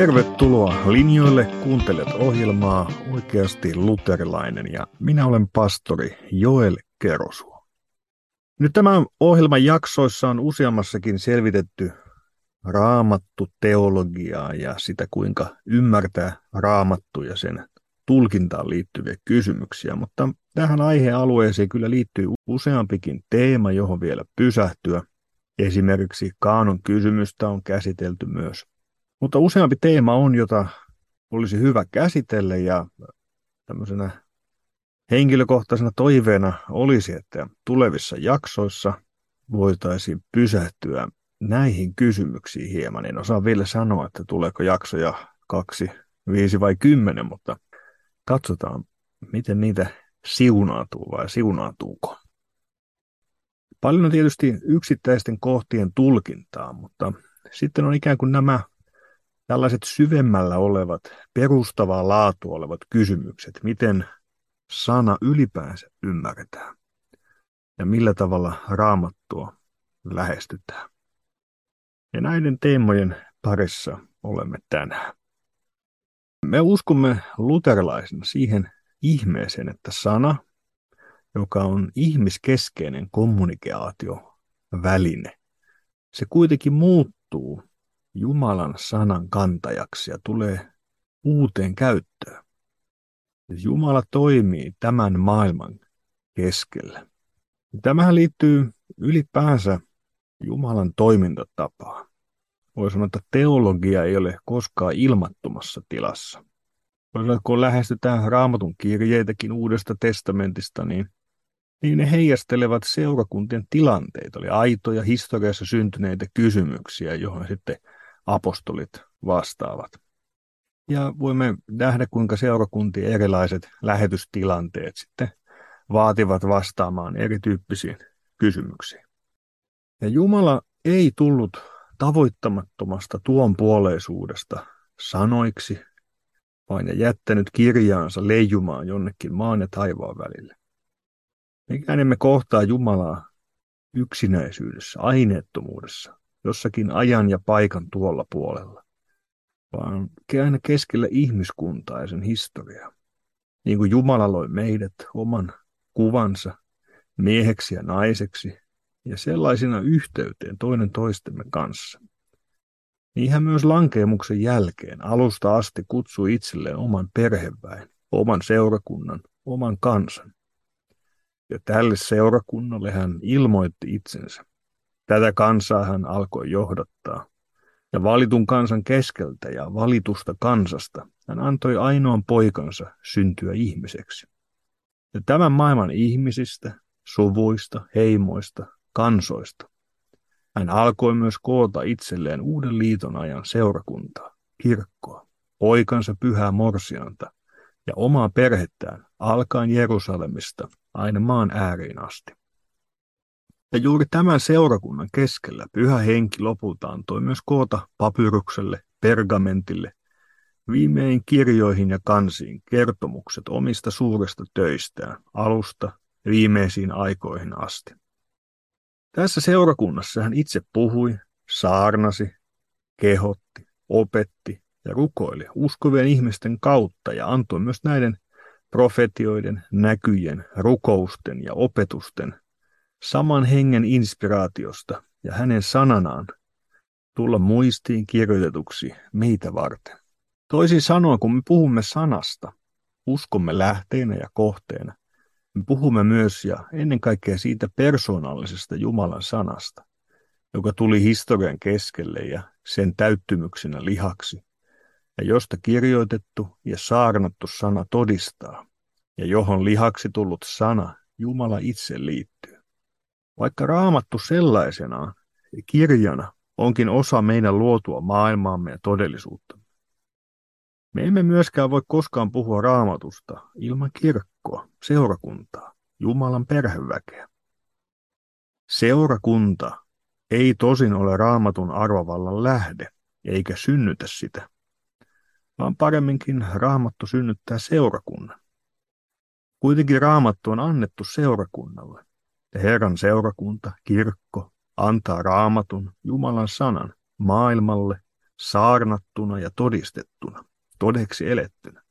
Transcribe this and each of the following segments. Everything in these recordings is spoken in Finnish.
Tervetuloa linjoille, kuuntelet ohjelmaa Oikeasti luterilainen ja minä olen pastori Joel Kerosuo. Nyt tämän ohjelman jaksoissa on useammassakin selvitetty raamattu teologiaa ja sitä kuinka ymmärtää raamattu ja sen tulkintaan liittyviä kysymyksiä, mutta tähän aihealueeseen kyllä liittyy useampikin teema, johon vielä pysähtyä. Esimerkiksi kaanon kysymystä on käsitelty myös. Mutta useampi teema on, jota olisi hyvä käsitellä ja tämmöisenä henkilökohtaisena toiveena olisi, että tulevissa jaksoissa voitaisiin pysähtyä näihin kysymyksiin hieman. En osaa vielä sanoa, että tuleeko jaksoja kaksi, viisi vai kymmenen, mutta katsotaan, miten niitä siunautuu vai siunaantuuko. Paljon on tietysti yksittäisten kohtien tulkintaa, mutta sitten on ikään kuin nämä tällaiset syvemmällä olevat, perustavaa laatua olevat kysymykset, miten sana ylipäänsä ymmärretään ja millä tavalla raamattua lähestytään. Ja näiden teemojen parissa olemme tänään. Me uskomme luterilaisena siihen ihmeeseen, että sana, joka on ihmiskeskeinen kommunikaatio väline, se kuitenkin muuttuu Jumalan sanan kantajaksi ja tulee uuteen käyttöön. Jumala toimii tämän maailman keskellä. Tämähän liittyy ylipäänsä Jumalan toimintatapaan. Voi sanoa, että teologia ei ole koskaan ilmattomassa tilassa. Kun lähestytään raamatun kirjeitäkin uudesta testamentista, niin, niin ne heijastelevat seurakuntien tilanteita. Oli aitoja historiassa syntyneitä kysymyksiä, johon sitten apostolit vastaavat. Ja voimme nähdä, kuinka seurakuntien erilaiset lähetystilanteet sitten vaativat vastaamaan erityyppisiin kysymyksiin. Ja Jumala ei tullut tavoittamattomasta tuon puoleisuudesta sanoiksi, vaan ja jättänyt kirjaansa leijumaan jonnekin maan ja taivaan välille. Mekään emme kohtaa Jumalaa yksinäisyydessä, aineettomuudessa, jossakin ajan ja paikan tuolla puolella, vaan aina keskellä ihmiskuntaa ja sen historiaa. Niin kuin Jumala loi meidät oman kuvansa mieheksi ja naiseksi ja sellaisina yhteyteen toinen toistemme kanssa. Niin hän myös lankeemuksen jälkeen alusta asti kutsui itselleen oman perheväen, oman seurakunnan, oman kansan. Ja tälle seurakunnalle hän ilmoitti itsensä. Tätä kansaa hän alkoi johdattaa. Ja valitun kansan keskeltä ja valitusta kansasta hän antoi ainoan poikansa syntyä ihmiseksi. Ja tämän maailman ihmisistä, suvuista, heimoista, kansoista. Hän alkoi myös koota itselleen uuden liiton ajan seurakuntaa, kirkkoa, poikansa pyhää morsianta ja omaa perhettään alkaen Jerusalemista aina maan ääriin asti. Ja juuri tämän seurakunnan keskellä pyhä henki lopulta antoi myös koota papyrukselle, pergamentille, viimein kirjoihin ja kansiin kertomukset omista suurista töistään, alusta viimeisiin aikoihin asti. Tässä seurakunnassa hän itse puhui, saarnasi, kehotti, opetti ja rukoili uskovien ihmisten kautta ja antoi myös näiden profetioiden, näkyjen, rukousten ja opetusten saman hengen inspiraatiosta ja hänen sananaan tulla muistiin kirjoitetuksi meitä varten. Toisin sanoen, kun me puhumme sanasta, uskomme lähteenä ja kohteena, me puhumme myös ja ennen kaikkea siitä persoonallisesta Jumalan sanasta, joka tuli historian keskelle ja sen täyttymyksenä lihaksi, ja josta kirjoitettu ja saarnattu sana todistaa, ja johon lihaksi tullut sana Jumala itse liittyy. Vaikka raamattu sellaisenaan kirjana onkin osa meidän luotua maailmaamme ja todellisuutta. Me emme myöskään voi koskaan puhua raamatusta ilman kirkkoa, seurakuntaa, Jumalan perheväkeä. Seurakunta ei tosin ole raamatun arvovallan lähde, eikä synnytä sitä, vaan paremminkin raamattu synnyttää seurakunnan. Kuitenkin raamattu on annettu seurakunnalle, Herran seurakunta, kirkko, antaa raamatun, Jumalan sanan, maailmalle saarnattuna ja todistettuna, todeksi elettynä.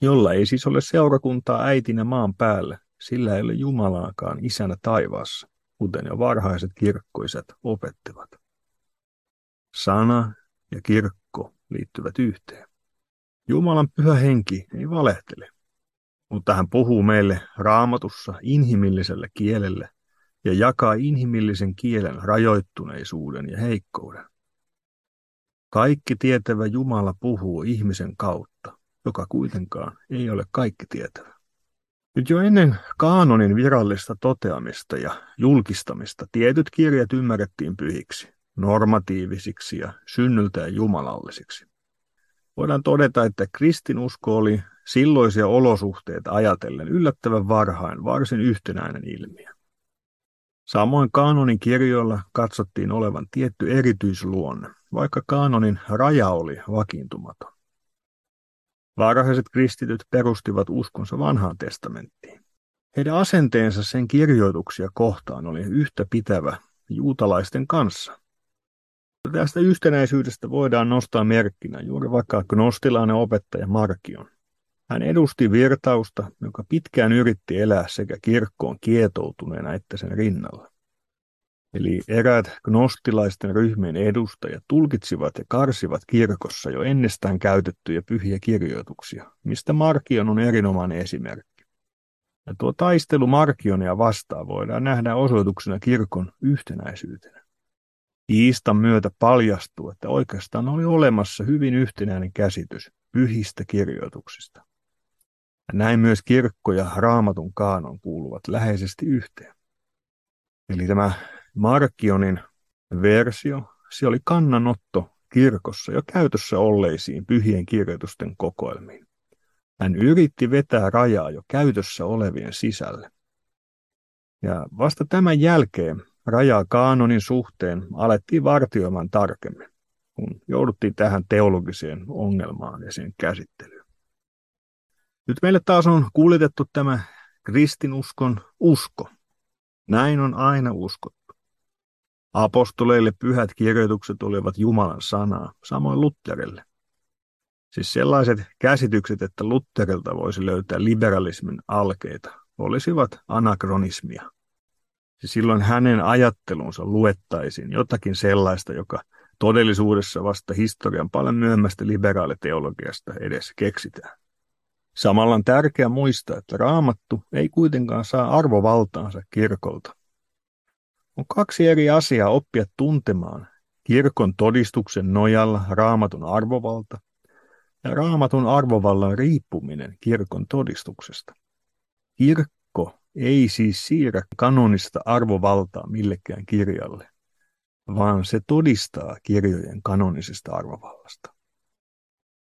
Jolla ei siis ole seurakuntaa äitinä maan päällä, sillä ei ole Jumalaakaan isänä taivaassa, kuten jo varhaiset kirkkoiset opettivat. Sana ja kirkko liittyvät yhteen. Jumalan pyhä henki ei valehtele, mutta hän puhuu meille raamatussa inhimillisellä kielellä ja jakaa inhimillisen kielen rajoittuneisuuden ja heikkouden. Kaikki tietävä Jumala puhuu ihmisen kautta, joka kuitenkaan ei ole kaikki tietävä. Nyt jo ennen kaanonin virallista toteamista ja julkistamista tietyt kirjat ymmärrettiin pyhiksi, normatiivisiksi ja synnyltään jumalallisiksi. Voidaan todeta, että kristinusko oli silloisia olosuhteita ajatellen yllättävän varhain varsin yhtenäinen ilmiö. Samoin kaanonin kirjoilla katsottiin olevan tietty erityisluonne, vaikka kaanonin raja oli vakiintumaton. Varhaiset kristityt perustivat uskonsa vanhaan testamenttiin. Heidän asenteensa sen kirjoituksia kohtaan oli yhtä pitävä juutalaisten kanssa. Tästä yhtenäisyydestä voidaan nostaa merkkinä juuri vaikka gnostilainen opettaja Markion. Hän edusti virtausta, joka pitkään yritti elää sekä kirkkoon kietoutuneena että sen rinnalla. Eli eräät gnostilaisten ryhmien edustajat tulkitsivat ja karsivat kirkossa jo ennestään käytettyjä pyhiä kirjoituksia, mistä Markion on erinomainen esimerkki. Ja tuo taistelu Markionia vastaan voidaan nähdä osoituksena kirkon yhtenäisyytenä. Iistan myötä paljastuu, että oikeastaan oli olemassa hyvin yhtenäinen käsitys pyhistä kirjoituksista. Ja näin myös kirkko ja raamatun kaanon kuuluvat läheisesti yhteen. Eli tämä Markionin versio, se oli kannanotto kirkossa jo käytössä olleisiin pyhien kirjoitusten kokoelmiin. Hän yritti vetää rajaa jo käytössä olevien sisälle. Ja vasta tämän jälkeen rajaa kaanonin suhteen alettiin vartioimaan tarkemmin, kun jouduttiin tähän teologiseen ongelmaan ja sen käsittelyyn. Nyt meille taas on kuljetettu tämä kristinuskon usko. Näin on aina uskottu. Apostoleille pyhät kirjoitukset olivat Jumalan sanaa, samoin Lutterille. Siis sellaiset käsitykset, että Lutterilta voisi löytää liberalismin alkeita, olisivat anakronismia. Silloin hänen ajattelunsa luettaisiin jotakin sellaista, joka todellisuudessa vasta historian paljon myöhemmästä liberaaliteologiasta edes keksitään. Samalla on tärkeää muistaa, että raamattu ei kuitenkaan saa arvovaltaansa kirkolta. On kaksi eri asiaa oppia tuntemaan kirkon todistuksen nojalla raamatun arvovalta ja raamatun arvovallan riippuminen kirkon todistuksesta. Kirkko ei siis siirrä kanonista arvovaltaa millekään kirjalle, vaan se todistaa kirjojen kanonisesta arvovallasta.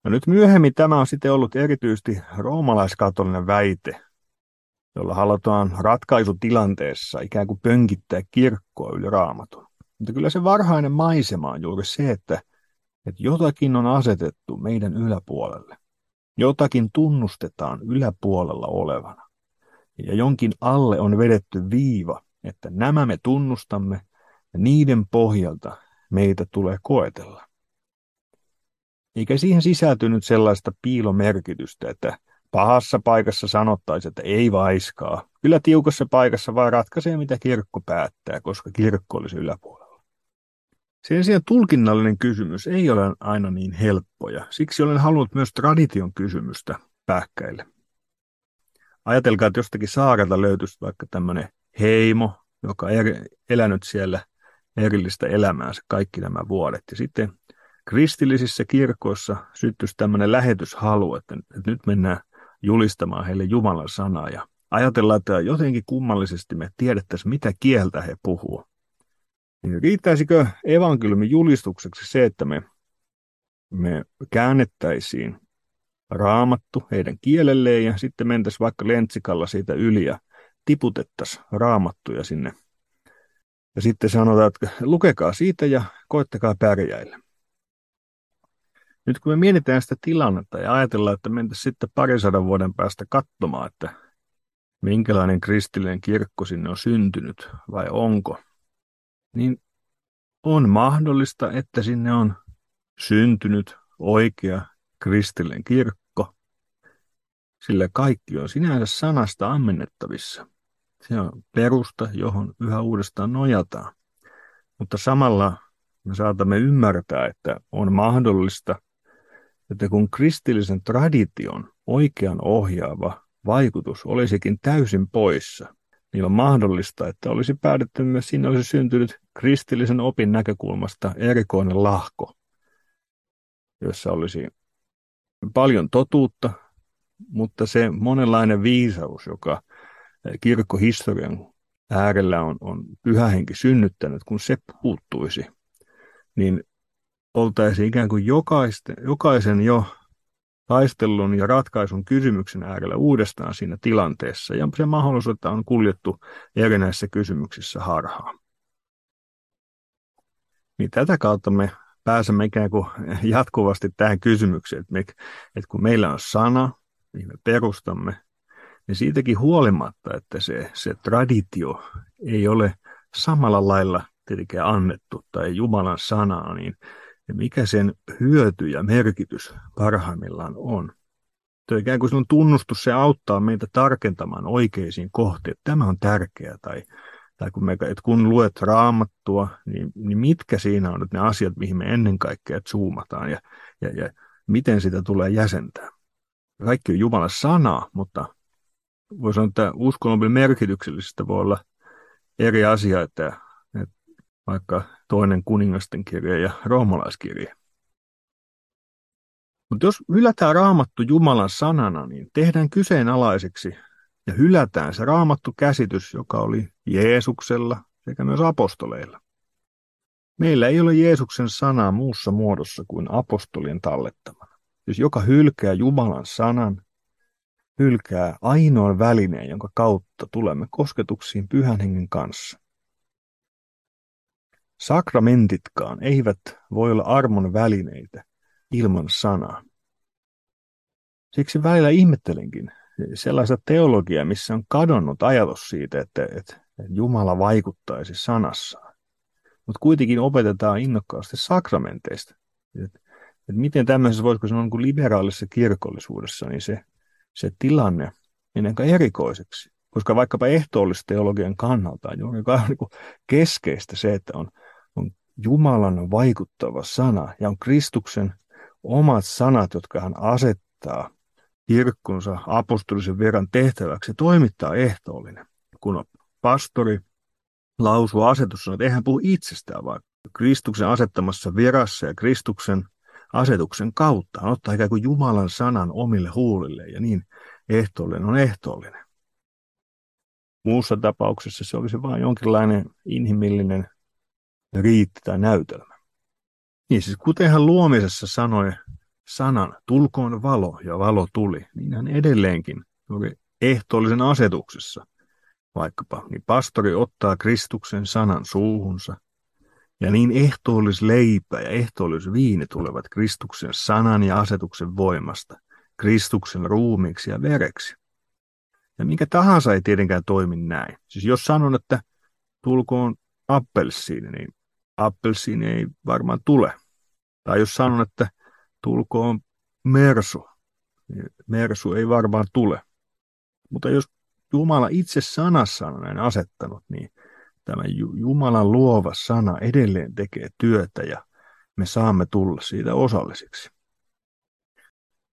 No nyt myöhemmin tämä on sitten ollut erityisesti roomalaiskatolinen väite, jolla halutaan ratkaisutilanteessa ikään kuin pönkittää kirkkoa yli raamatun. Mutta kyllä se varhainen maisema on juuri se, että, että jotakin on asetettu meidän yläpuolelle. Jotakin tunnustetaan yläpuolella olevana. Ja jonkin alle on vedetty viiva, että nämä me tunnustamme ja niiden pohjalta meitä tulee koetella. Eikä siihen sisältynyt sellaista piilomerkitystä, että Pahassa paikassa sanottaisiin, että ei vaiskaa. Kyllä tiukassa paikassa vaan ratkaisee, mitä kirkko päättää, koska kirkko olisi yläpuolella. Sen sijaan tulkinnallinen kysymys ei ole aina niin helppoja. Siksi olen halunnut myös tradition kysymystä pähkäille. Ajatelkaa, että jostakin saarelta löytyisi vaikka tämmöinen heimo, joka on elänyt siellä erillistä elämäänsä kaikki nämä vuodet. Ja sitten kristillisissä kirkoissa syttyisi tämmöinen lähetyshalu, että, että nyt mennään julistamaan heille Jumalan sanaa ja ajatellaan, että jotenkin kummallisesti me tiedettäisiin, mitä kieltä he puhuu. Niin riittäisikö evankeliumin julistukseksi se, että me, me käännettäisiin raamattu heidän kielelleen ja sitten mentäisiin vaikka lentsikalla siitä yli ja tiputettaisiin raamattuja sinne. Ja sitten sanotaan, että lukekaa siitä ja koittakaa pärjäillä. Nyt kun me mietitään sitä tilannetta ja ajatellaan, että mentäisiin sitten parisadan vuoden päästä katsomaan, että minkälainen kristillinen kirkko sinne on syntynyt vai onko, niin on mahdollista, että sinne on syntynyt oikea kristillinen kirkko, sillä kaikki on sinänsä sanasta ammennettavissa. Se on perusta, johon yhä uudestaan nojataan. Mutta samalla me saatamme ymmärtää, että on mahdollista, että kun kristillisen tradition oikean ohjaava vaikutus olisikin täysin poissa, niin on mahdollista, että olisi päädytty myös, siinä olisi syntynyt kristillisen opin näkökulmasta erikoinen lahko, jossa olisi paljon totuutta, mutta se monenlainen viisaus, joka kirkkohistorian äärellä on, on pyhähenki synnyttänyt, kun se puuttuisi, niin oltaisiin ikään kuin jokaisten, jokaisen jo taistelun ja ratkaisun kysymyksen äärellä uudestaan siinä tilanteessa, ja se mahdollisuus, että on kuljettu erinäisissä kysymyksissä harhaan. Niin tätä kautta me pääsemme ikään kuin jatkuvasti tähän kysymykseen, että, me, että kun meillä on sana, niin me perustamme, niin siitäkin huolimatta, että se, se traditio ei ole samalla lailla tietenkään annettu tai Jumalan sanaa, niin mikä sen hyöty ja merkitys parhaimmillaan on. Tuo ikään kuin on tunnustus, se auttaa meitä tarkentamaan oikeisiin kohteisiin. Tämä on tärkeää. Tai, tai kun, me, että kun luet raamattua, niin, niin mitkä siinä on nyt ne asiat, mihin me ennen kaikkea zoomataan ja, ja, ja miten sitä tulee jäsentää. Kaikki on Jumalan sana, mutta voi sanoa, että uskonnollinen merkityksellisestä voi olla eri asia, että, että vaikka toinen kuningasten kirja ja roomalaiskirja. Mutta jos hylätään raamattu Jumalan sanana, niin tehdään kyseenalaiseksi ja hylätään se raamattu käsitys, joka oli Jeesuksella sekä myös apostoleilla. Meillä ei ole Jeesuksen sanaa muussa muodossa kuin apostolien tallettamana. Jos joka hylkää Jumalan sanan, hylkää ainoan välineen, jonka kautta tulemme kosketuksiin pyhän hengen kanssa. Sakramentitkaan eivät voi olla armon välineitä ilman sanaa. Siksi välillä ihmettelenkin sellaista teologiaa, missä on kadonnut ajatus siitä, että, että Jumala vaikuttaisi sanassaan. Mutta kuitenkin opetetaan innokkaasti sakramenteista. Että, että miten tämmöisessä, voisiko sanoa niin liberaalissa kirkollisuudessa, niin se, se tilanne menee erikoiseksi. Koska vaikkapa teologian kannalta on juuri niin keskeistä se, että on on Jumalan vaikuttava sana ja on Kristuksen omat sanat, jotka hän asettaa kirkkonsa apostolisen viran tehtäväksi toimittaa ehtoollinen. Kun pastori lausuu asetus, että eihän puhu itsestään, vaan Kristuksen asettamassa virassa ja Kristuksen asetuksen kautta. Hän ottaa ikään kuin Jumalan sanan omille huulille ja niin ehtoollinen on ehtoollinen. Muussa tapauksessa se olisi vain jonkinlainen inhimillinen riitti tai näytelmä. Niin siis kuten hän luomisessa sanoi sanan, tulkoon valo ja valo tuli, niin hän edelleenkin oli ehtoollisen asetuksessa vaikkapa, niin pastori ottaa Kristuksen sanan suuhunsa, ja niin ehtoollis leipä ja ehtoollis viini tulevat Kristuksen sanan ja asetuksen voimasta, Kristuksen ruumiiksi ja vereksi. Ja mikä tahansa ei tietenkään toimi näin. Siis jos sanon, että tulkoon appelsiini, niin appelsiini ei varmaan tule. Tai jos sanon, että tulkoon mersu, niin mersu ei varmaan tule. Mutta jos Jumala itse sanassa on näin asettanut, niin tämä Jumalan luova sana edelleen tekee työtä ja me saamme tulla siitä osallisiksi.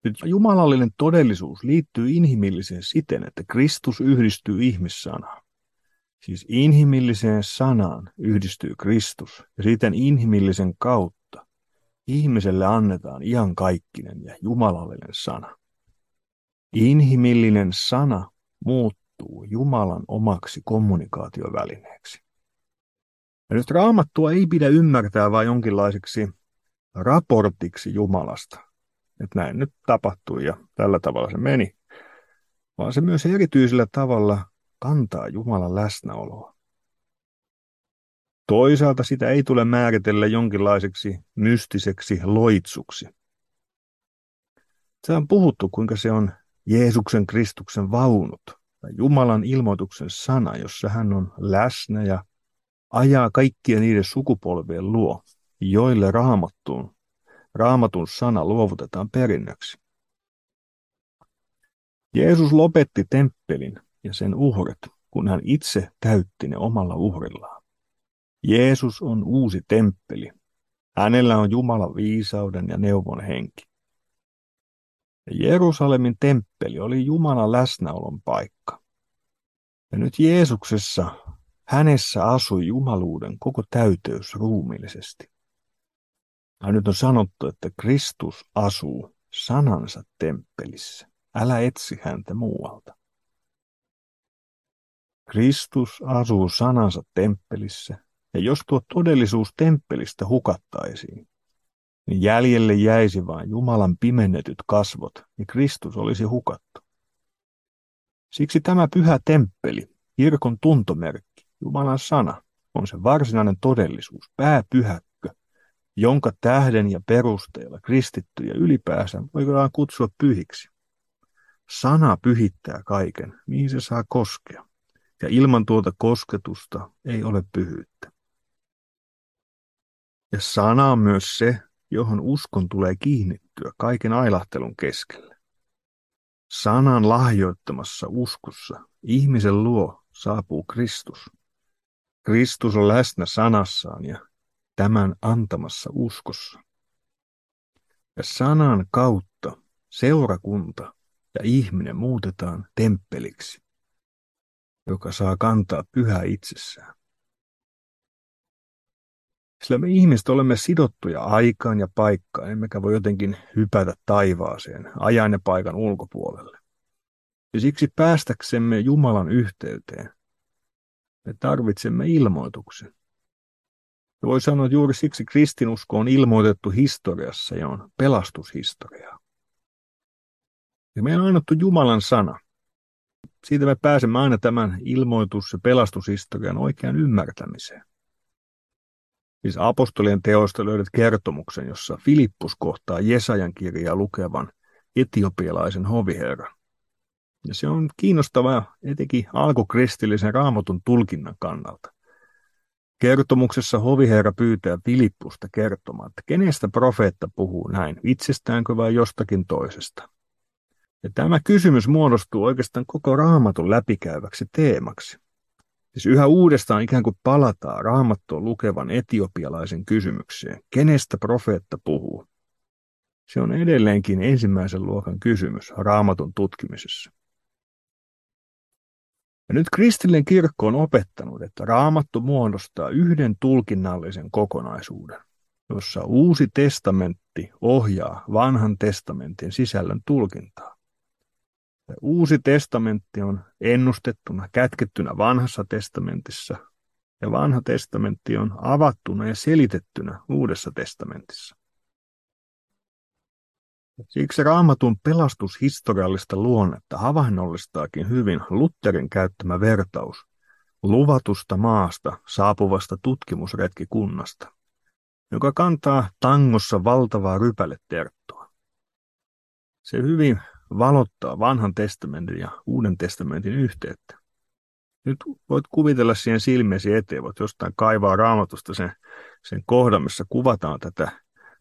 Nyt jumalallinen todellisuus liittyy inhimilliseen siten, että Kristus yhdistyy ihmissanaan. Siis inhimilliseen sanaan yhdistyy Kristus ja siten inhimillisen kautta ihmiselle annetaan iankaikkinen ja jumalallinen sana. Inhimillinen sana muuttuu Jumalan omaksi kommunikaatiovälineeksi. Ja nyt raamattua ei pidä ymmärtää vain jonkinlaiseksi raportiksi Jumalasta, että näin nyt tapahtui ja tällä tavalla se meni, vaan se myös erityisellä tavalla kantaa Jumalan läsnäoloa. Toisaalta sitä ei tule määritellä jonkinlaiseksi mystiseksi loitsuksi. Se on puhuttu, kuinka se on Jeesuksen Kristuksen vaunut, Jumalan ilmoituksen sana, jossa hän on läsnä ja ajaa kaikkia niiden sukupolvien luo, joille raamattuun raamatun sana luovutetaan perinnöksi. Jeesus lopetti temppelin ja sen uhret, kun hän itse täytti ne omalla uhrillaan. Jeesus on uusi temppeli. Hänellä on Jumalan viisauden ja neuvon henki. Jerusalemin temppeli oli Jumalan läsnäolon paikka. Ja nyt Jeesuksessa, hänessä asui jumaluuden koko täyteys ruumillisesti. Ja nyt on sanottu, että Kristus asuu sanansa temppelissä. Älä etsi häntä muualta. Kristus asuu sanansa temppelissä, ja jos tuo todellisuus temppelistä hukattaisiin, niin jäljelle jäisi vain Jumalan pimennetyt kasvot, ja Kristus olisi hukattu. Siksi tämä pyhä temppeli, kirkon tuntomerkki, Jumalan sana, on se varsinainen todellisuus, pääpyhäkkö, jonka tähden ja perusteella kristittyjä ylipäänsä voidaan kutsua pyhiksi. Sana pyhittää kaiken, mihin se saa koskea, ja ilman tuota kosketusta ei ole pyhyyttä. Ja sana on myös se, johon uskon tulee kiinnittyä kaiken ailahtelun keskellä. Sanan lahjoittamassa uskossa ihmisen luo saapuu Kristus. Kristus on läsnä sanassaan ja tämän antamassa uskossa. Ja sanan kautta seurakunta ja ihminen muutetaan temppeliksi, joka saa kantaa pyhää itsessään. Sillä me ihmiset olemme sidottuja aikaan ja paikkaan, emmekä voi jotenkin hypätä taivaaseen, ajan ja paikan ulkopuolelle. Ja siksi päästäksemme Jumalan yhteyteen, me tarvitsemme ilmoituksen. Ja voi sanoa, että juuri siksi kristinusko on ilmoitettu historiassa ja on pelastushistoriaa. Ja meillä on annettu Jumalan sana. Siitä me pääsemme aina tämän ilmoitus- ja pelastushistorian oikean ymmärtämiseen. Siis apostolien teosta löydät kertomuksen, jossa Filippus kohtaa Jesajan kirjaa lukevan etiopialaisen hoviherran. Ja se on kiinnostavaa etenkin alkukristillisen raamatun tulkinnan kannalta. Kertomuksessa hoviherra pyytää Filippusta kertomaan, että kenestä profeetta puhuu näin, itsestäänkö vai jostakin toisesta. Ja tämä kysymys muodostuu oikeastaan koko raamatun läpikäyväksi teemaksi. Siis yhä uudestaan ikään kuin palataan raamattua lukevan etiopialaisen kysymykseen. Kenestä profeetta puhuu? Se on edelleenkin ensimmäisen luokan kysymys raamatun tutkimisessa. Ja nyt kristillinen kirkko on opettanut, että raamattu muodostaa yhden tulkinnallisen kokonaisuuden, jossa uusi testamentti ohjaa vanhan testamentin sisällön tulkintaa. Uusi testamentti on ennustettuna, kätkettynä vanhassa testamentissa, ja vanha testamentti on avattuna ja selitettynä uudessa testamentissa. Siksi raamatun pelastushistoriallista luonnetta havainnollistaakin hyvin Lutterin käyttämä vertaus luvatusta maasta saapuvasta tutkimusretkikunnasta, joka kantaa tangossa valtavaa rypäleterttoa. Se hyvin valottaa vanhan testamentin ja uuden testamentin yhteyttä. Nyt voit kuvitella siihen silmiesi eteen, voit jostain kaivaa raamatusta sen, sen kohdan, missä kuvataan tätä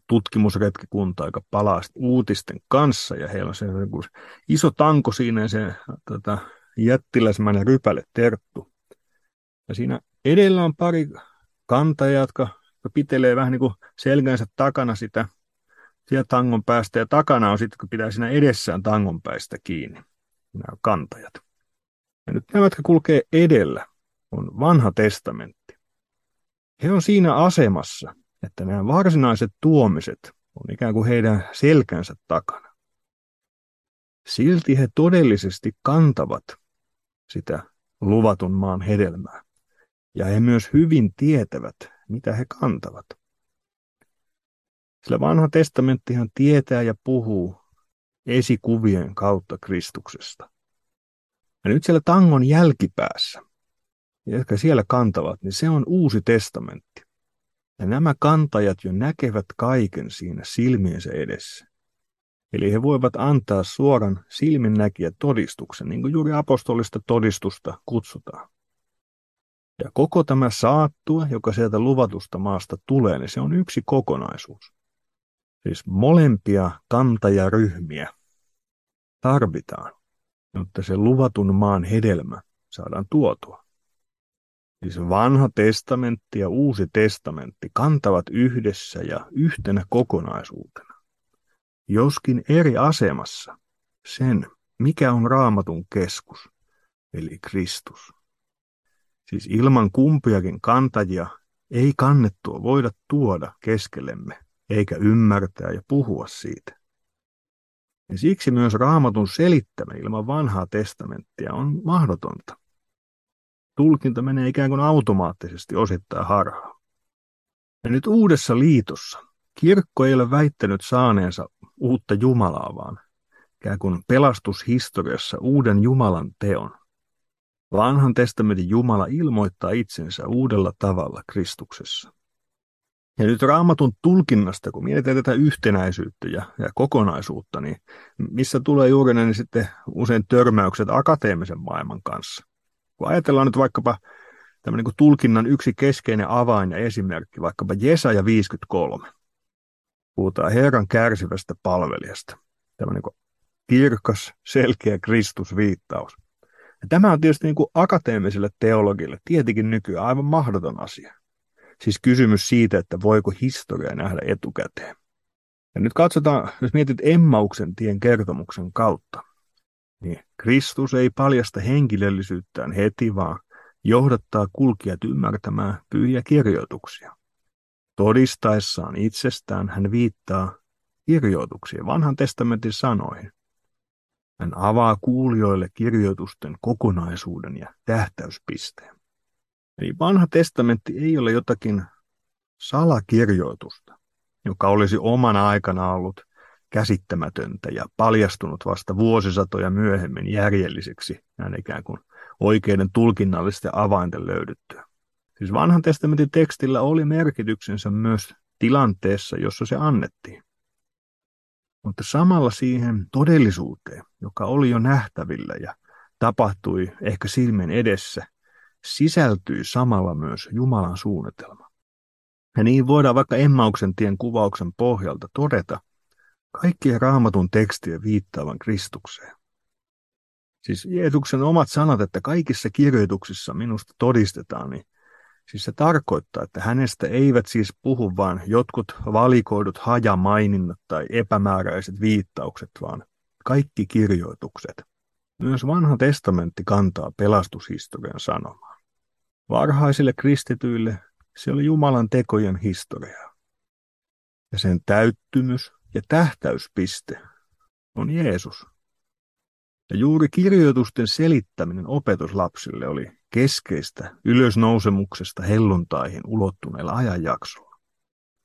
tutkimusretkikuntaa, joka palaa uutisten kanssa, ja heillä on se iso tanko siinä ja se tota, jättiläismäinen rypäle terttu. Ja siinä edellä on pari kantajaa, jotka pitelee vähän niin kuin selkänsä takana sitä siellä tangon päästä ja takana on sitten, kun pitää siinä edessään tangon päästä kiinni, nämä kantajat. Ja nyt nämä, jotka kulkee edellä, on vanha testamentti. He on siinä asemassa, että nämä varsinaiset tuomiset on ikään kuin heidän selkänsä takana. Silti he todellisesti kantavat sitä luvatun maan hedelmää. Ja he myös hyvin tietävät, mitä he kantavat. Sillä vanha testamenttihan tietää ja puhuu esikuvien kautta Kristuksesta. Ja nyt siellä tangon jälkipäässä, jotka siellä kantavat, niin se on uusi testamentti. Ja nämä kantajat jo näkevät kaiken siinä silmiensä edessä. Eli he voivat antaa suoran silminnäkijä todistuksen, niin kuin juuri apostolista todistusta kutsutaan. Ja koko tämä saattua, joka sieltä luvatusta maasta tulee, niin se on yksi kokonaisuus. Siis molempia kantajaryhmiä tarvitaan, jotta se luvatun maan hedelmä saadaan tuotua. Siis vanha testamentti ja uusi testamentti kantavat yhdessä ja yhtenä kokonaisuutena, joskin eri asemassa, sen, mikä on raamatun keskus, eli Kristus. Siis ilman kumpiakin kantajia ei kannettua voida tuoda keskellemme, eikä ymmärtää ja puhua siitä. Ja siksi myös raamatun selittäminen ilman vanhaa testamenttia on mahdotonta. Tulkinta menee ikään kuin automaattisesti osittain harhaan. Ja nyt uudessa liitossa kirkko ei ole väittänyt saaneensa uutta Jumalaa, vaan ikään kuin pelastushistoriassa uuden Jumalan teon. Vanhan testamentin Jumala ilmoittaa itsensä uudella tavalla Kristuksessa. Ja nyt raamatun tulkinnasta, kun mietitään tätä yhtenäisyyttä ja, ja kokonaisuutta, niin missä tulee juuri ne niin sitten usein törmäykset akateemisen maailman kanssa. Kun ajatellaan nyt vaikkapa tämmöinen niin tulkinnan yksi keskeinen avain ja esimerkki, vaikkapa Jesaja 53. Puhutaan Herran kärsivästä palvelijasta. Tämmöinen niin kirkas, selkeä Kristusviittaus. Ja tämä on tietysti niin kuin akateemiselle teologille tietenkin nykyään aivan mahdoton asia. Siis kysymys siitä, että voiko historia nähdä etukäteen. Ja nyt katsotaan, jos mietit Emmauksen tien kertomuksen kautta, niin Kristus ei paljasta henkilöllisyyttään heti, vaan johdattaa kulkijat ymmärtämään pyhiä kirjoituksia. Todistaessaan itsestään hän viittaa kirjoituksiin, vanhan testamentin sanoihin. Hän avaa kuulijoille kirjoitusten kokonaisuuden ja tähtäyspisteen. Eli vanha testamentti ei ole jotakin salakirjoitusta, joka olisi omana aikana ollut käsittämätöntä ja paljastunut vasta vuosisatoja myöhemmin järjelliseksi, näin ikään kuin oikeiden tulkinnallisten avainten löydyttyä. Siis vanhan testamentin tekstillä oli merkityksensä myös tilanteessa, jossa se annettiin. Mutta samalla siihen todellisuuteen, joka oli jo nähtävillä ja tapahtui ehkä silmien edessä, sisältyi samalla myös Jumalan suunnitelma. Ja niin voidaan vaikka Emmauksen tien kuvauksen pohjalta todeta kaikkien raamatun tekstien viittaavan Kristukseen. Siis Jeesuksen omat sanat, että kaikissa kirjoituksissa minusta todistetaan, niin siis se tarkoittaa, että hänestä eivät siis puhu vain jotkut valikoidut hajamaininnat tai epämääräiset viittaukset, vaan kaikki kirjoitukset. Myös vanha testamentti kantaa pelastushistorian sanomaa. Varhaisille kristityille se oli Jumalan tekojen historiaa. Ja sen täyttymys ja tähtäyspiste on Jeesus. Ja juuri kirjoitusten selittäminen opetuslapsille oli keskeistä ylösnousemuksesta helluntaihin ulottuneella ajanjaksolla.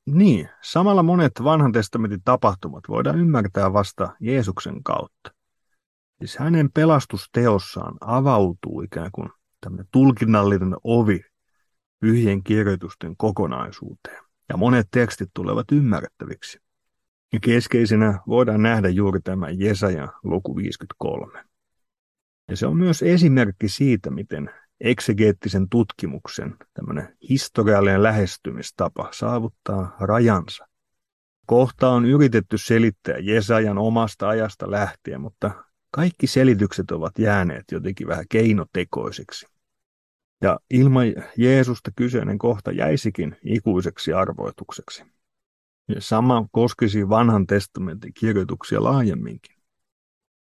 Niin, samalla monet vanhan testamentin tapahtumat voidaan ymmärtää vasta Jeesuksen kautta. Siis hänen pelastusteossaan avautuu ikään kuin tämmöinen tulkinnallinen ovi pyhien kirjoitusten kokonaisuuteen. Ja monet tekstit tulevat ymmärrettäviksi. Ja keskeisenä voidaan nähdä juuri tämä Jesaja luku 53. Ja se on myös esimerkki siitä, miten eksegeettisen tutkimuksen tämmöinen historiallinen lähestymistapa saavuttaa rajansa. Kohta on yritetty selittää Jesajan omasta ajasta lähtien, mutta kaikki selitykset ovat jääneet jotenkin vähän keinotekoisiksi. Ja ilman Jeesusta kyseinen kohta jäisikin ikuiseksi arvoitukseksi. Ja sama koskisi vanhan testamentin kirjoituksia laajemminkin.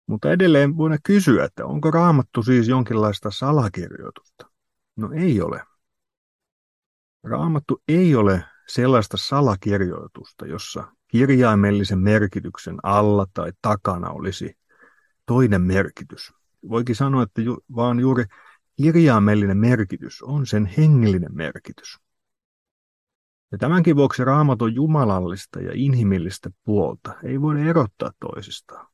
Mutta edelleen voidaan kysyä, että onko raamattu siis jonkinlaista salakirjoitusta? No ei ole. Raamattu ei ole sellaista salakirjoitusta, jossa kirjaimellisen merkityksen alla tai takana olisi toinen merkitys. Voikin sanoa, että ju, vaan juuri kirjaimellinen merkitys on sen hengellinen merkitys. Ja tämänkin vuoksi raamatun jumalallista ja inhimillistä puolta ei voida erottaa toisistaan,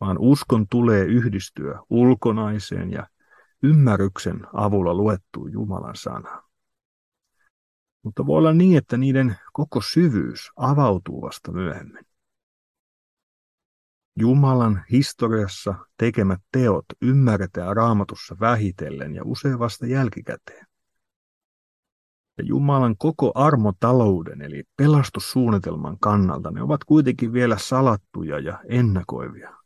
vaan uskon tulee yhdistyä ulkonaiseen ja ymmärryksen avulla luettuun Jumalan sanaan. Mutta voi olla niin, että niiden koko syvyys avautuu vasta myöhemmin. Jumalan historiassa tekemät teot ymmärretään raamatussa vähitellen ja usein vasta jälkikäteen. ja Jumalan koko armotalouden eli pelastussuunnitelman kannalta ne ovat kuitenkin vielä salattuja ja ennakoivia.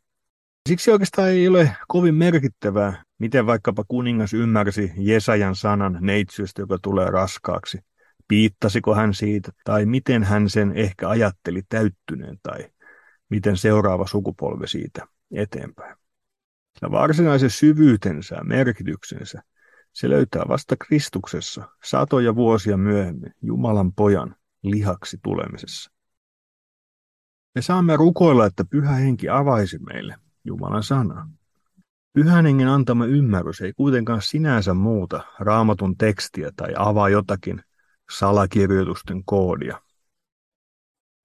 Siksi oikeastaan ei ole kovin merkittävää, miten vaikkapa kuningas ymmärsi Jesajan sanan neitsyöstä, joka tulee raskaaksi. Piittasiko hän siitä, tai miten hän sen ehkä ajatteli täyttyneen, tai miten seuraava sukupolvi siitä eteenpäin. Ja varsinaisen syvyytensä ja merkityksensä se löytää vasta Kristuksessa satoja vuosia myöhemmin Jumalan pojan lihaksi tulemisessa. Me saamme rukoilla, että pyhä henki avaisi meille Jumalan sanaa. Pyhän hengen antama ymmärrys ei kuitenkaan sinänsä muuta raamatun tekstiä tai avaa jotakin salakirjoitusten koodia.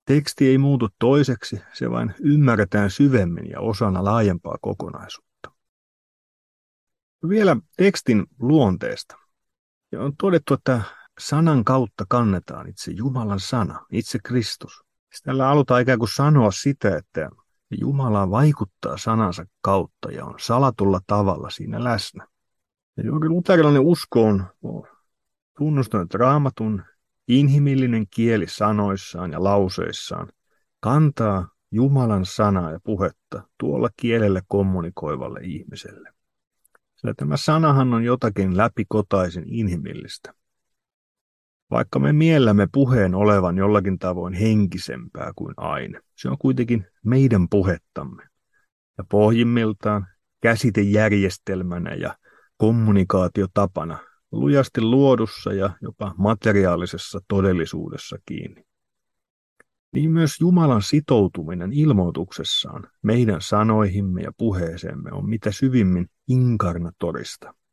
Teksti ei muutu toiseksi, se vain ymmärretään syvemmin ja osana laajempaa kokonaisuutta. Vielä tekstin luonteesta. Ja on todettu, että sanan kautta kannetaan itse Jumalan sana, itse Kristus. Tällä halutaan ikään kuin sanoa sitä, että Jumala vaikuttaa sanansa kautta ja on salatulla tavalla siinä läsnä. Ja juuri luterilainen usko on tunnustanut raamatun inhimillinen kieli sanoissaan ja lauseissaan kantaa Jumalan sanaa ja puhetta tuolla kielelle kommunikoivalle ihmiselle. Sillä tämä sanahan on jotakin läpikotaisin inhimillistä. Vaikka me miellämme puheen olevan jollakin tavoin henkisempää kuin aine, se on kuitenkin meidän puhettamme. Ja pohjimmiltaan käsitejärjestelmänä ja kommunikaatiotapana lujasti luodussa ja jopa materiaalisessa todellisuudessa kiinni. Niin myös Jumalan sitoutuminen ilmoituksessaan meidän sanoihimme ja puheeseemme on mitä syvimmin inkarnatorista –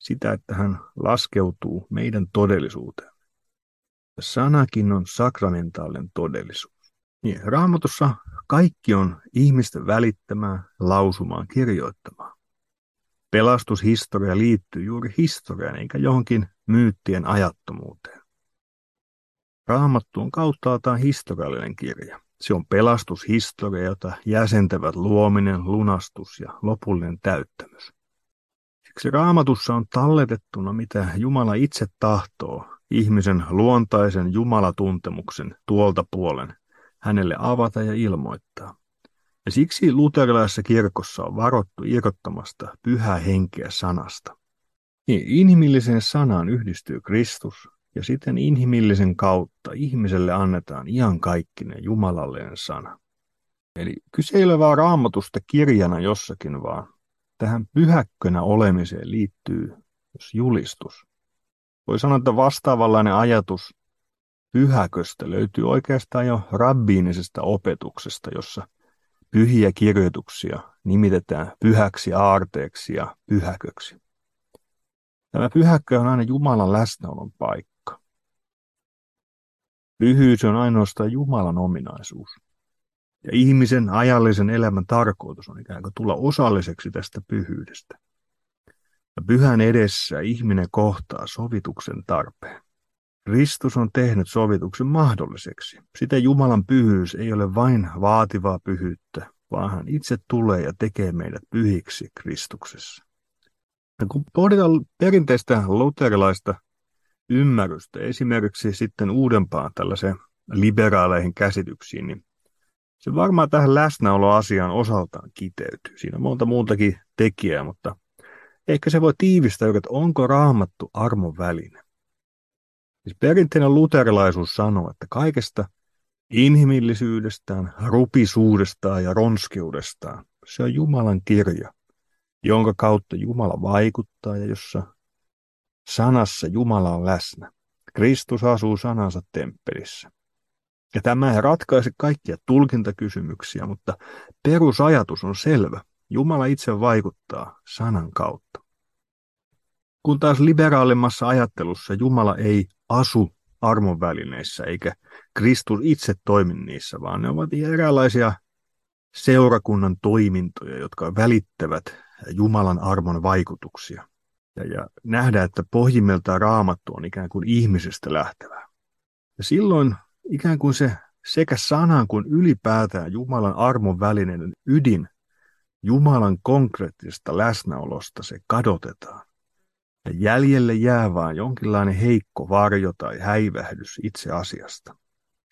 sitä, että hän laskeutuu meidän todellisuuteen. Sanakin on sakramentaalinen todellisuus. Niin, raamatussa kaikki on ihmisten välittämää, lausumaan, kirjoittamaan. Pelastushistoria liittyy juuri historiaan eikä johonkin myyttien ajattomuuteen. Raamattu on kauttaaltaan historiallinen kirja. Se on pelastushistoria, jota jäsentävät luominen, lunastus ja lopullinen täyttämys. Siksi raamatussa on talletettuna, mitä Jumala itse tahtoo ihmisen luontaisen Jumalatuntemuksen tuolta puolen hänelle avata ja ilmoittaa. Ja siksi luterilaisessa kirkossa on varottu irrottamasta pyhää henkeä sanasta. Niin, inhimilliseen sanaan yhdistyy Kristus, ja sitten inhimillisen kautta ihmiselle annetaan iankaikkinen jumalallinen sana. Eli kyse ei ole vaan raamatusta kirjana jossakin, vaan tähän pyhäkkönä olemiseen liittyy myös julistus. Voi sanoa, että vastaavanlainen ajatus pyhäköstä löytyy oikeastaan jo rabbiinisesta opetuksesta, jossa pyhiä kirjoituksia nimitetään pyhäksi aarteeksi ja pyhäköksi. Tämä pyhäkkö on aina Jumalan läsnäolon paikka. Pyhyys on ainoastaan Jumalan ominaisuus. Ja ihmisen ajallisen elämän tarkoitus on ikään kuin tulla osalliseksi tästä pyhyydestä. Ja pyhän edessä ihminen kohtaa sovituksen tarpeen. Kristus on tehnyt sovituksen mahdolliseksi. Sitä Jumalan pyhyys ei ole vain vaativaa pyhyyttä, vaan hän itse tulee ja tekee meidät pyhiksi Kristuksessa. Ja kun pohditaan perinteistä luterilaista ymmärrystä, esimerkiksi sitten uudempaan tällaiseen liberaaleihin käsityksiin, niin se varmaan tähän läsnäoloasiaan osaltaan kiteytyy. Siinä on monta muutakin tekijää, mutta ehkä se voi tiivistää, että onko raamattu armon väline. Siis perinteinen luterilaisuus sanoo, että kaikesta inhimillisyydestään, rupisuudestaan ja ronskeudestaan se on Jumalan kirja, jonka kautta Jumala vaikuttaa ja jossa sanassa Jumala on läsnä. Kristus asuu sanansa temppelissä. Ja tämä ei ratkaise kaikkia tulkintakysymyksiä, mutta perusajatus on selvä. Jumala itse vaikuttaa sanan kautta. Kun taas liberaalimmassa ajattelussa Jumala ei asu armon välineissä, eikä Kristus itse toimi niissä, vaan ne ovat eräänlaisia seurakunnan toimintoja, jotka välittävät Jumalan armon vaikutuksia. Ja, ja nähdään, että pohjimmiltaan raamattu on ikään kuin ihmisestä lähtevää. Ja silloin ikään kuin se sekä sanan kuin ylipäätään Jumalan armon välinen ydin Jumalan konkreettisesta läsnäolosta se kadotetaan. Ja jäljelle jää vain jonkinlainen heikko varjo tai häivähdys itse asiasta.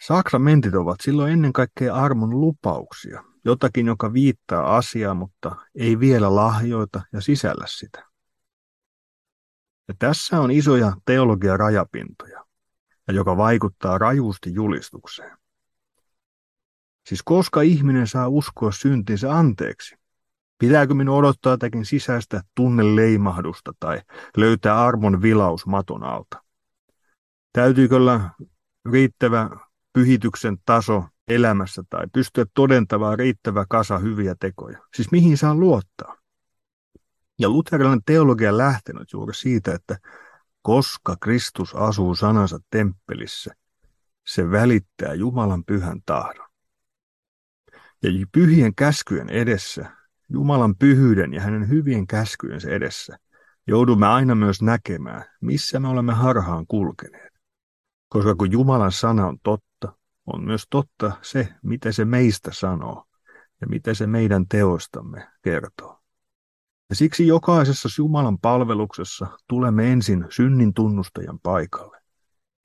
Sakramentit ovat silloin ennen kaikkea armon lupauksia, jotakin, joka viittaa asiaa, mutta ei vielä lahjoita ja sisällä sitä. Ja tässä on isoja teologia rajapintoja, ja joka vaikuttaa rajuusti julistukseen. Siis koska ihminen saa uskoa syntinsä anteeksi? Pitääkö minun odottaa jotakin sisäistä tunneleimahdusta tai löytää armon vilaus maton alta? Täytyykö olla riittävä pyhityksen taso elämässä tai pystyä todentamaan riittävä kasa hyviä tekoja? Siis mihin saa luottaa? Ja luterilainen teologia on lähtenyt juuri siitä, että koska Kristus asuu sanansa temppelissä, se välittää Jumalan pyhän tahdon. Ja pyhien käskyjen edessä, Jumalan pyhyyden ja hänen hyvien käskyjensä edessä, joudumme aina myös näkemään, missä me olemme harhaan kulkeneet. Koska kun Jumalan sana on totta, on myös totta se, mitä se meistä sanoo ja mitä se meidän teoistamme kertoo. Ja siksi jokaisessa Jumalan palveluksessa tulemme ensin synnin tunnustajan paikalle.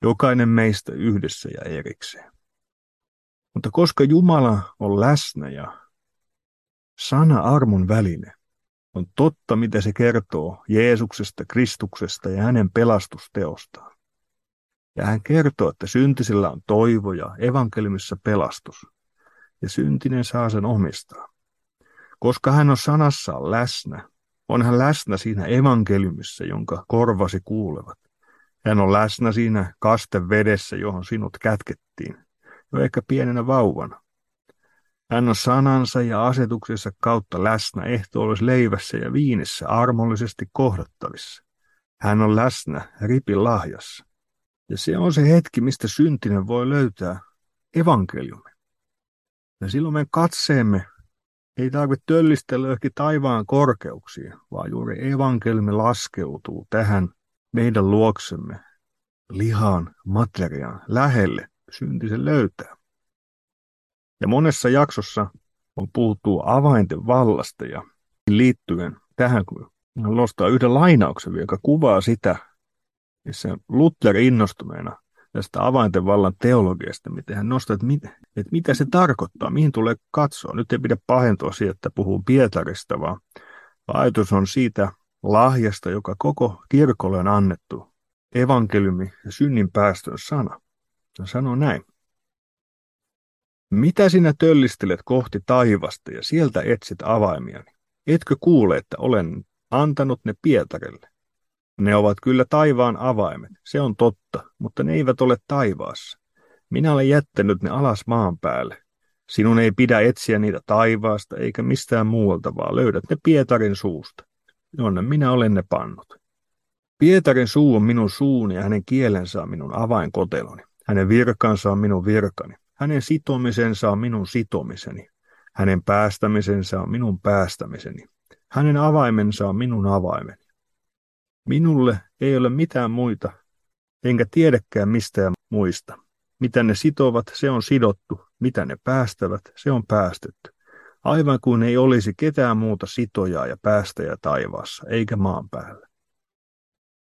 Jokainen meistä yhdessä ja erikseen. Mutta koska Jumala on läsnä ja sana armon väline, on totta, mitä se kertoo Jeesuksesta, Kristuksesta ja hänen pelastusteostaan. Ja hän kertoo, että syntisellä on toivo ja evankeliumissa pelastus, ja syntinen saa sen omistaa. Koska hän on sanassaan läsnä, on hän läsnä siinä evankeliumissa, jonka korvasi kuulevat. Hän on läsnä siinä kastevedessä, johon sinut kätkettiin, jo ehkä pienenä vauvana. Hän on sanansa ja asetuksensa kautta läsnä leivässä ja viinissä armollisesti kohdattavissa. Hän on läsnä ripin lahjassa. Ja se on se hetki, mistä syntinen voi löytää evankeliumi. Ja silloin meidän katseemme ei tarvitse töllistellä johonkin taivaan korkeuksiin, vaan juuri evankeliumi laskeutuu tähän meidän luoksemme, lihaan, materiaan, lähelle, syntisen löytää. Ja monessa jaksossa on puhuttu avainten vallasta ja liittyen tähän, kun nostaa yhden lainauksen, joka kuvaa sitä, missä Luther innostuneena tästä avainten vallan teologiasta, miten hän nostaa, että, mit, että mitä se tarkoittaa, mihin tulee katsoa. Nyt ei pidä pahentua siitä, että puhuu Pietarista, vaan ajatus on siitä lahjasta, joka koko kirkolle on annettu, evankeliumi ja synnin päästön sana. Hän sanoo näin. Mitä sinä töllistelet kohti taivasta ja sieltä etsit avaimiani? Etkö kuule, että olen antanut ne Pietarille? Ne ovat kyllä taivaan avaimet, se on totta, mutta ne eivät ole taivaassa. Minä olen jättänyt ne alas maan päälle. Sinun ei pidä etsiä niitä taivaasta eikä mistään muualta, vaan löydät ne Pietarin suusta, jonne minä olen ne pannut. Pietarin suu on minun suuni ja hänen kielensä on minun avainkoteloni. Hänen virkansa on minun virkani. Hänen sitomisensa on minun sitomiseni. Hänen päästämisensä on minun päästämiseni. Hänen avaimensa on minun avaimeni. Minulle ei ole mitään muita, enkä tiedäkään mistään muista. Mitä ne sitovat, se on sidottu. Mitä ne päästävät, se on päästetty. Aivan kuin ei olisi ketään muuta sitojaa ja päästäjää taivaassa, eikä maan päällä.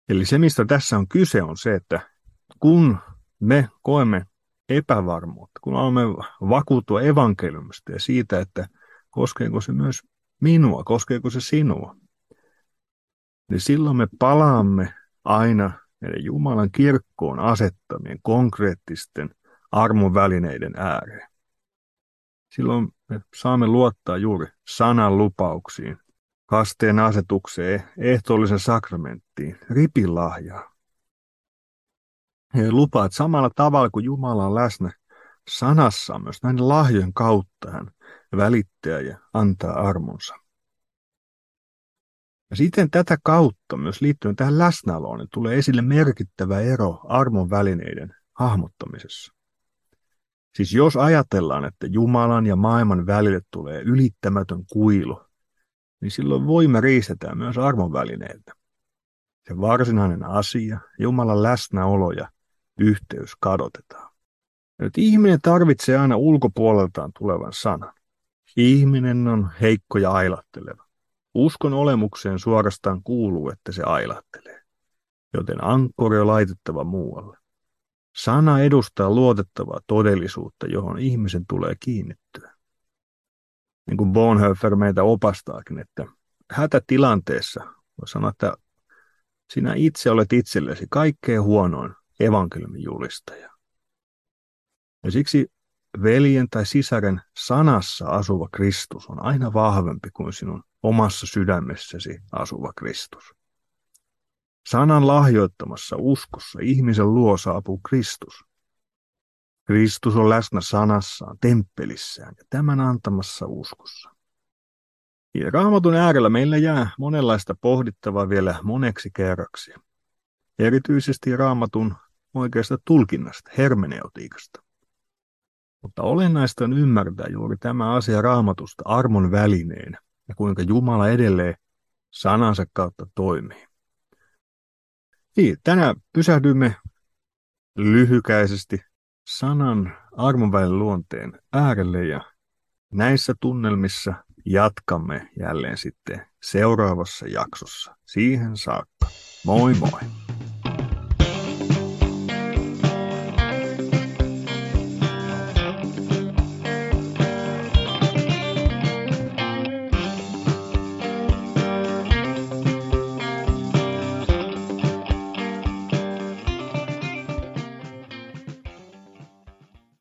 Eli se, mistä tässä on kyse, on se, että kun me koemme epävarmuutta, kun olemme vakuuttua evankeliumista ja siitä, että koskeeko se myös minua, koskeeko se sinua, niin silloin me palaamme aina meidän Jumalan kirkkoon asettamien konkreettisten armovälineiden ääreen. Silloin me saamme luottaa juuri sanan lupauksiin, kasteen asetukseen, ehtoollisen sakramenttiin, ripilahjaan. He lupaat samalla tavalla kuin Jumala on läsnä sanassa myös näiden lahjojen kautta hän välittää ja antaa armonsa. Ja sitten tätä kautta myös liittyen tähän läsnäoloon niin tulee esille merkittävä ero armon välineiden hahmottamisessa. Siis jos ajatellaan, että Jumalan ja maailman välille tulee ylittämätön kuilu, niin silloin voima riistetään myös armon välineiltä. Se varsinainen asia, Jumalan läsnäolo ja yhteys kadotetaan. Nyt ihminen tarvitsee aina ulkopuoleltaan tulevan sanan. Ihminen on heikko ja ailatteleva. Uskon olemukseen suorastaan kuuluu, että se ailahtelee. joten ankkori on laitettava muualle. Sana edustaa luotettavaa todellisuutta, johon ihmisen tulee kiinnittyä. Niin kuin Bonhoeffer meitä opastaakin, että hätätilanteessa voi sanoa, että sinä itse olet itsellesi kaikkein huonoin evankeliumin julistaja. Ja siksi veljen tai sisaren sanassa asuva Kristus on aina vahvempi kuin sinun omassa sydämessäsi asuva Kristus. Sanan lahjoittamassa uskossa ihmisen luo saapuu Kristus. Kristus on läsnä sanassaan, temppelissään ja tämän antamassa uskossa. Ja raamatun äärellä meillä jää monenlaista pohdittavaa vielä moneksi kerraksi. Erityisesti raamatun oikeasta tulkinnasta, hermeneutiikasta. Mutta olennaista on ymmärtää juuri tämä asia raamatusta armon välineen ja kuinka Jumala edelleen sanansa kautta toimii. Niin, tänään pysähdymme lyhykäisesti sanan armonvälin luonteen äärelle ja näissä tunnelmissa jatkamme jälleen sitten seuraavassa jaksossa. Siihen saakka. Moi moi!